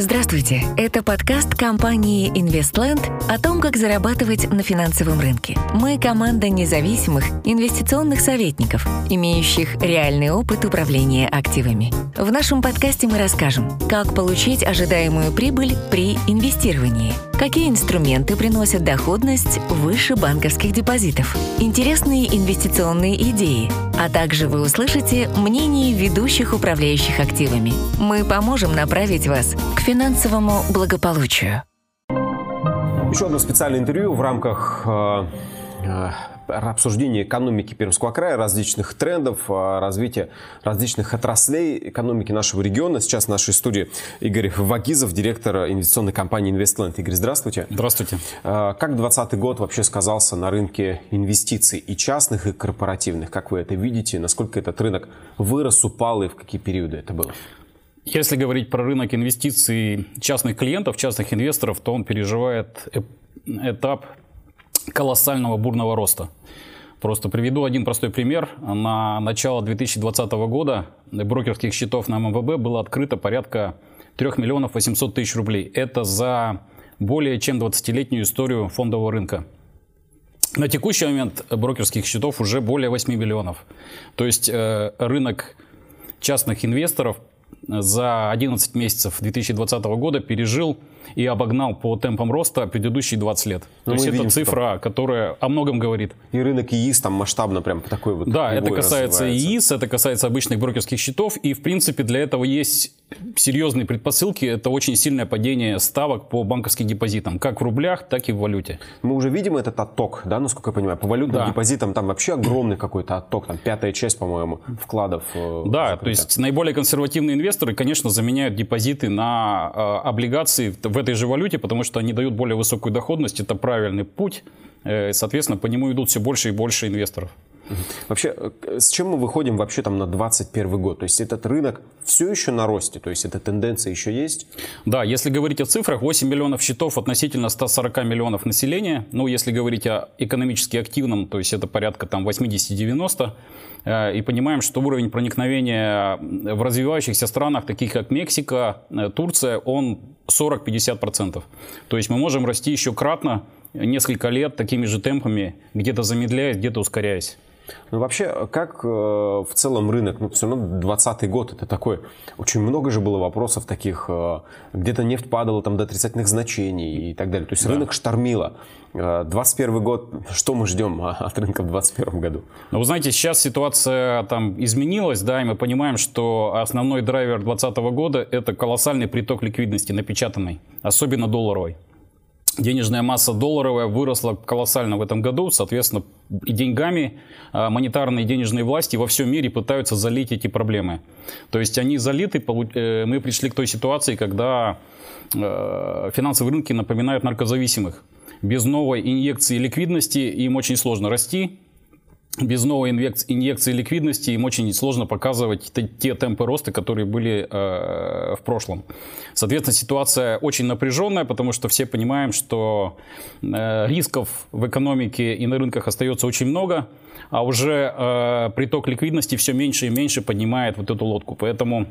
Здравствуйте! Это подкаст компании InvestLand о том, как зарабатывать на финансовом рынке. Мы команда независимых инвестиционных советников, имеющих реальный опыт управления активами. В нашем подкасте мы расскажем, как получить ожидаемую прибыль при инвестировании, какие инструменты приносят доходность выше банковских депозитов, интересные инвестиционные идеи, а также вы услышите мнение ведущих управляющих активами. Мы поможем направить вас к финансовому благополучию. Еще одно специальное интервью в рамках э, э, обсуждения экономики Пермского края, различных трендов, э, развития различных отраслей экономики нашего региона. Сейчас в нашей студии Игорь Вагизов, директор инвестиционной компании InvestLand. Игорь, здравствуйте. Здравствуйте. Как 2020 год вообще сказался на рынке инвестиций и частных, и корпоративных? Как вы это видите? Насколько этот рынок вырос, упал и в какие периоды это было? Если говорить про рынок инвестиций частных клиентов, частных инвесторов, то он переживает этап колоссального бурного роста. Просто приведу один простой пример. На начало 2020 года брокерских счетов на МВБ было открыто порядка 3 миллионов 800 тысяч рублей. Это за более чем 20-летнюю историю фондового рынка. На текущий момент брокерских счетов уже более 8 миллионов. То есть э, рынок частных инвесторов за 11 месяцев 2020 года пережил и обогнал по темпам роста предыдущие 20 лет. Ну, То есть видим, это цифра, что... которая о многом говорит. И рынок ИИС там масштабно прям такой вот. Да, это касается ИИС, это касается обычных брокерских счетов. И, в принципе, для этого есть серьезные предпосылки. Это очень сильное падение ставок по банковским депозитам. Как в рублях, так и в валюте. Мы уже видим этот отток, да, насколько я понимаю. По валютным да. депозитам там вообще огромный какой-то отток. Там пятая часть, по-моему, вкладов. Э, да, то есть наиболее консервативные инвесторы, конечно, заменяют депозиты на э, облигации в этой же валюте, потому что они дают более высокую доходность. Это правильный путь. Э, соответственно, по нему идут все больше и больше инвесторов. Вообще, э, с чем мы выходим вообще там на 2021 год? То есть этот рынок все еще на росте? То есть эта тенденция еще есть? Да, если говорить о цифрах, 8 миллионов счетов относительно 140 миллионов населения. Ну, если говорить о экономически активном, то есть это порядка там 80-90. Э, и понимаем, что уровень проникновения в развивающихся странах, таких как Мексика, э, Турция, он 40-50%. То есть мы можем расти еще кратно несколько лет такими же темпами, где-то замедляясь, где-то ускоряясь. Ну, вообще, как э, в целом рынок, ну, все равно 20 год, это такой, очень много же было вопросов таких, э, где-то нефть падала там до отрицательных значений и так далее. То есть да. рынок штормило. 21 э, год, что мы ждем от рынка в 2021 году? Ну, вы знаете, сейчас ситуация там изменилась, да, и мы понимаем, что основной драйвер 2020 года – это колоссальный приток ликвидности напечатанной, особенно долларовой. Денежная масса долларовая выросла колоссально в этом году, соответственно, деньгами а, монетарные денежные власти во всем мире пытаются залить эти проблемы. То есть они залиты, э, мы пришли к той ситуации, когда э, финансовые рынки напоминают наркозависимых. Без новой инъекции ликвидности им очень сложно расти, без новой инъекции ликвидности им очень сложно показывать те темпы роста, которые были э, в прошлом. Соответственно, ситуация очень напряженная, потому что все понимаем, что э, рисков в экономике и на рынках остается очень много, а уже э, приток ликвидности все меньше и меньше поднимает вот эту лодку. Поэтому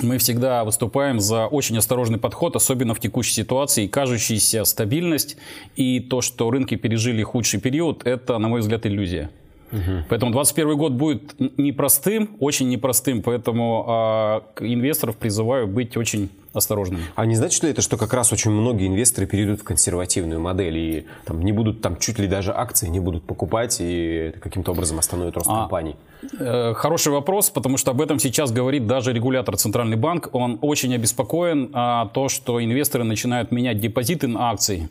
мы всегда выступаем за очень осторожный подход, особенно в текущей ситуации. Кажущаяся стабильность и то, что рынки пережили худший период, это, на мой взгляд, иллюзия. Угу. Поэтому 2021 год будет непростым, очень непростым, поэтому а, инвесторов призываю быть очень осторожными. А не значит ли это, что как раз очень многие инвесторы перейдут в консервативную модель и там, не будут там чуть ли даже акции не будут покупать и каким-то образом остановит рост а, компаний? Э, хороший вопрос, потому что об этом сейчас говорит даже регулятор Центральный банк. Он очень обеспокоен а, то, что инвесторы начинают менять депозиты на акции,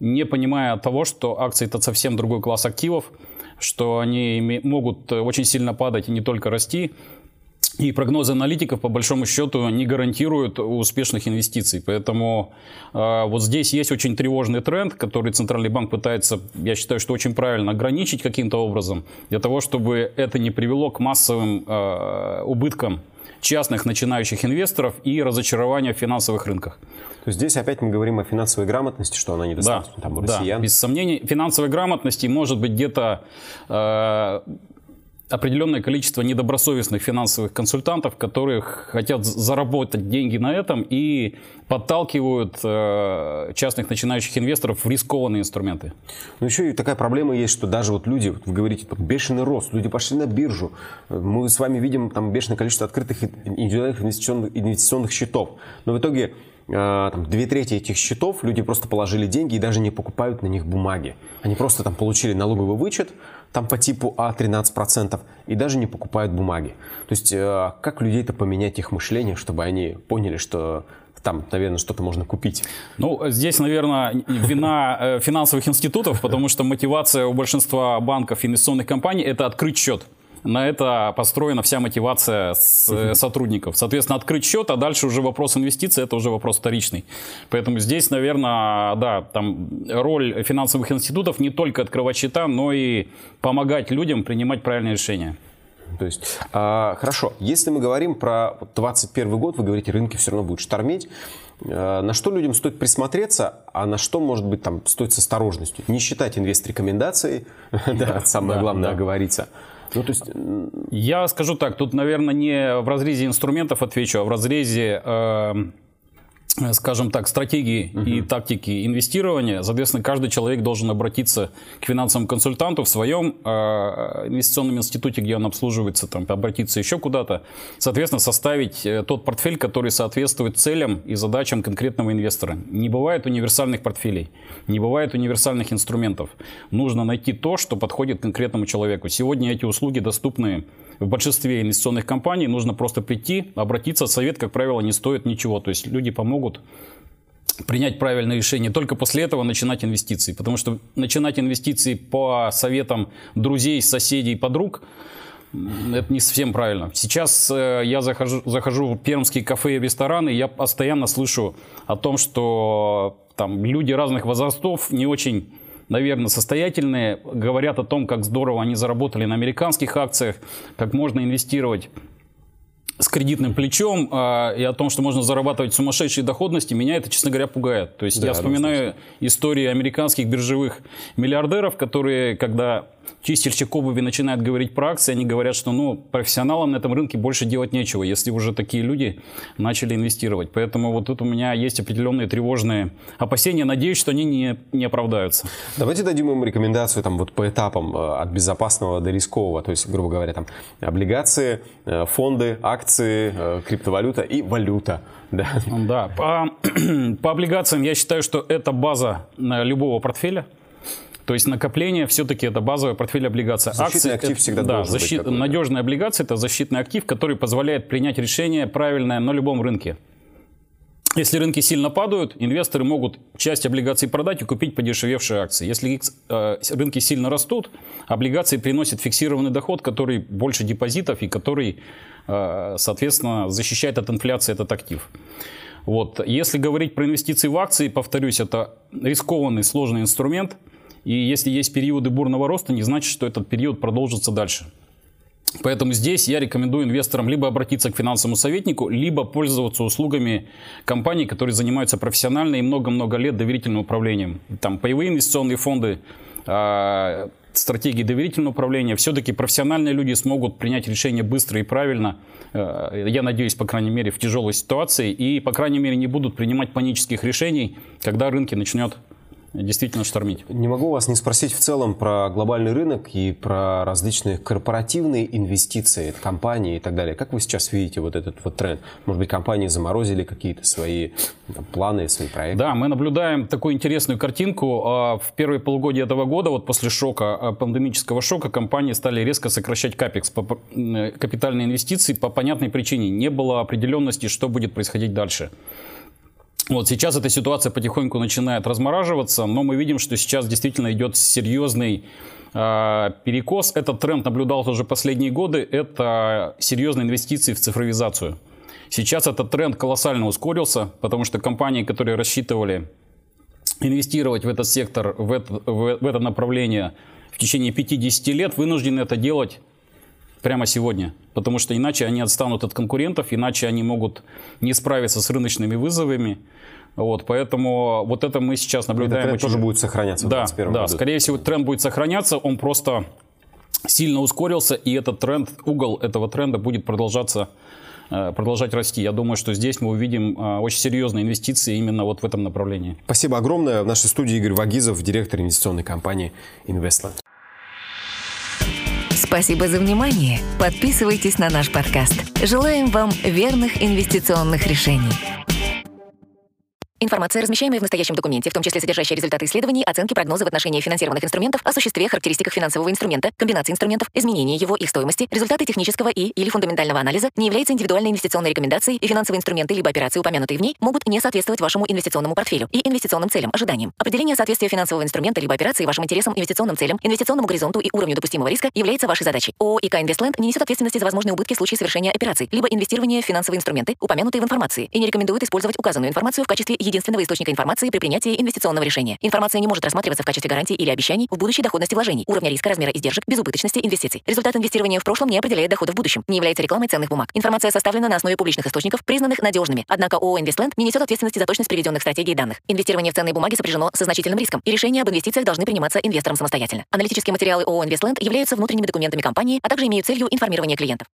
не понимая того, что акции это совсем другой класс активов что они могут э, очень сильно падать и не только расти. И прогнозы аналитиков, по большому счету, не гарантируют успешных инвестиций. Поэтому э, вот здесь есть очень тревожный тренд, который Центральный банк пытается, я считаю, что очень правильно ограничить каким-то образом, для того, чтобы это не привело к массовым э, убыткам частных начинающих инвесторов и разочарования в финансовых рынках. То есть здесь опять мы говорим о финансовой грамотности, что она недостаточна да, там у россиян. Да, без сомнений. Финансовой грамотности может быть где-то э, определенное количество недобросовестных финансовых консультантов, которые хотят заработать деньги на этом и подталкивают э, частных начинающих инвесторов в рискованные инструменты. Ну еще и такая проблема есть, что даже вот люди, вы говорите, там, бешеный рост, люди пошли на биржу, мы с вами видим там бешеное количество открытых индивидуальных инвестиционных, инвестиционных счетов, но в итоге там, две трети этих счетов люди просто положили деньги и даже не покупают на них бумаги. Они просто там получили налоговый вычет, там по типу А 13% и даже не покупают бумаги. То есть э, как людей-то поменять их мышление, чтобы они поняли, что там, наверное, что-то можно купить. Ну, здесь, наверное, вина э, финансовых институтов, потому что мотивация у большинства банков и инвестиционных компаний – это открыть счет. На это построена вся мотивация с, uh сотрудников. Соответственно, открыть счет, а дальше уже вопрос инвестиций, это уже вопрос вторичный. Поэтому здесь, наверное, да, там роль финансовых институтов не только открывать счета, но и помогать людям принимать правильные решения. То есть, а, хорошо, если мы говорим про 2021 год, вы говорите, рынки все равно будут штормить. А, на что людям стоит присмотреться, а на что, может быть, там стоит с осторожностью? Не считать инвест-рекомендации, да, самое главное оговориться. Ну, то есть... Я скажу так, тут, наверное, не в разрезе инструментов отвечу, а в разрезе э, Э, скажем так, стратегии uh-huh. и тактики инвестирования, соответственно, каждый человек должен обратиться к финансовому консультанту в своем э, инвестиционном институте, где он обслуживается, там, обратиться еще куда-то, соответственно, составить э, тот портфель, который соответствует целям и задачам конкретного инвестора. Не бывает универсальных портфелей, не бывает универсальных инструментов. Нужно найти то, что подходит конкретному человеку. Сегодня эти услуги доступны в большинстве инвестиционных компаний. Нужно просто прийти, обратиться. Совет, как правило, не стоит ничего. То есть люди помогут принять правильное решение, только после этого начинать инвестиции. Потому что начинать инвестиции по советам друзей, соседей, подруг, это не совсем правильно. Сейчас э, я захожу, захожу в пермские кафе и рестораны, и я постоянно слышу о том, что там люди разных возрастов не очень наверное, состоятельные, говорят о том, как здорово они заработали на американских акциях, как можно инвестировать с кредитным плечом э, и о том, что можно зарабатывать сумасшедшие доходности, меня это, честно говоря, пугает. То есть да, я вспоминаю истории американских биржевых миллиардеров, которые, когда чистильщик обуви начинает говорить про акции, они говорят, что ну, профессионалам на этом рынке больше делать нечего, если уже такие люди начали инвестировать. Поэтому вот тут у меня есть определенные тревожные опасения. Надеюсь, что они не, не оправдаются. Давайте дадим им рекомендацию там, вот по этапам э, от безопасного до рискового. То есть, грубо говоря, там, облигации, э, фонды, акции, э, криптовалюта и валюта. Да, да. По, по облигациям я считаю, что это база любого портфеля. То есть накопление все-таки это базовый портфель облигаций. Защитный Акции, актив это, всегда да, должен защит, быть Надежная облигация – это защитный актив, который позволяет принять решение правильное на любом рынке. Если рынки сильно падают, инвесторы могут часть облигаций продать и купить подешевевшие акции. Если э, рынки сильно растут, облигации приносят фиксированный доход, который больше депозитов и который, э, соответственно, защищает от инфляции этот актив. Вот. Если говорить про инвестиции в акции, повторюсь, это рискованный, сложный инструмент – и если есть периоды бурного роста, не значит, что этот период продолжится дальше. Поэтому здесь я рекомендую инвесторам либо обратиться к финансовому советнику, либо пользоваться услугами компаний, которые занимаются профессионально и много-много лет доверительным управлением. Там паевые инвестиционные фонды, а, стратегии доверительного управления. Все-таки профессиональные люди смогут принять решение быстро и правильно, а, я надеюсь, по крайней мере, в тяжелой ситуации, и, по крайней мере, не будут принимать панических решений, когда рынки начнет действительно штормить. Не могу вас не спросить в целом про глобальный рынок и про различные корпоративные инвестиции, компании и так далее. Как вы сейчас видите вот этот вот тренд? Может быть, компании заморозили какие-то свои там, планы, свои проекты? Да, мы наблюдаем такую интересную картинку. А, в первые полугодия этого года, вот после шока, а, пандемического шока, компании стали резко сокращать капекс, капитальные инвестиции по понятной причине. Не было определенности, что будет происходить дальше. Вот сейчас эта ситуация потихоньку начинает размораживаться, но мы видим, что сейчас действительно идет серьезный э, перекос. Этот тренд наблюдался уже последние годы. Это серьезные инвестиции в цифровизацию. Сейчас этот тренд колоссально ускорился, потому что компании, которые рассчитывали инвестировать в этот сектор, в это, в, в это направление в течение 50 лет, вынуждены это делать прямо сегодня. Потому что иначе они отстанут от конкурентов, иначе они могут не справиться с рыночными вызовами. Вот, поэтому вот это мы сейчас наблюдаем. Этот тренд очень... тоже будет сохраняться да, в Да, году. скорее всего, тренд будет сохраняться, он просто сильно ускорился, и этот тренд, угол этого тренда будет продолжаться Э, продолжать расти. Я думаю, что здесь мы увидим э, очень серьезные инвестиции именно вот в этом направлении. Спасибо огромное. В нашей студии Игорь Вагизов, директор инвестиционной компании Investland. Спасибо за внимание. Подписывайтесь на наш подкаст. Желаем вам верных инвестиционных решений. Информация, размещаемая в настоящем документе, в том числе содержащая результаты исследований, оценки, прогнозы в отношении финансированных инструментов, о существе, характеристиках финансового инструмента, комбинации инструментов, изменении его, их стоимости, результаты технического и или фундаментального анализа, не является индивидуальной инвестиционной рекомендацией, и финансовые инструменты либо операции, упомянутые в ней, могут не соответствовать вашему инвестиционному портфелю и инвестиционным целям, ожиданиям. Определение соответствия финансового инструмента либо операции вашим интересам, инвестиционным целям, инвестиционному горизонту и уровню допустимого риска является вашей задачей. ООО ИК Инвестленд не несет ответственности за возможные убытки в случае совершения операций, либо инвестирования в финансовые инструменты, упомянутые в информации, и не рекомендует использовать указанную информацию в качестве единственного источника информации при принятии инвестиционного решения. Информация не может рассматриваться в качестве гарантии или обещаний в будущей доходности вложений, уровня риска, размера издержек, безубыточности инвестиций. Результат инвестирования в прошлом не определяет дохода в будущем, не является рекламой ценных бумаг. Информация составлена на основе публичных источников, признанных надежными. Однако ООО «Инвестленд» не несет ответственности за точность приведенных стратегий данных. Инвестирование в ценные бумаги сопряжено со значительным риском, и решения об инвестициях должны приниматься инвестором самостоятельно. Аналитические материалы ООО «Инвестленд» являются внутренними документами компании, а также имеют целью информирования клиентов.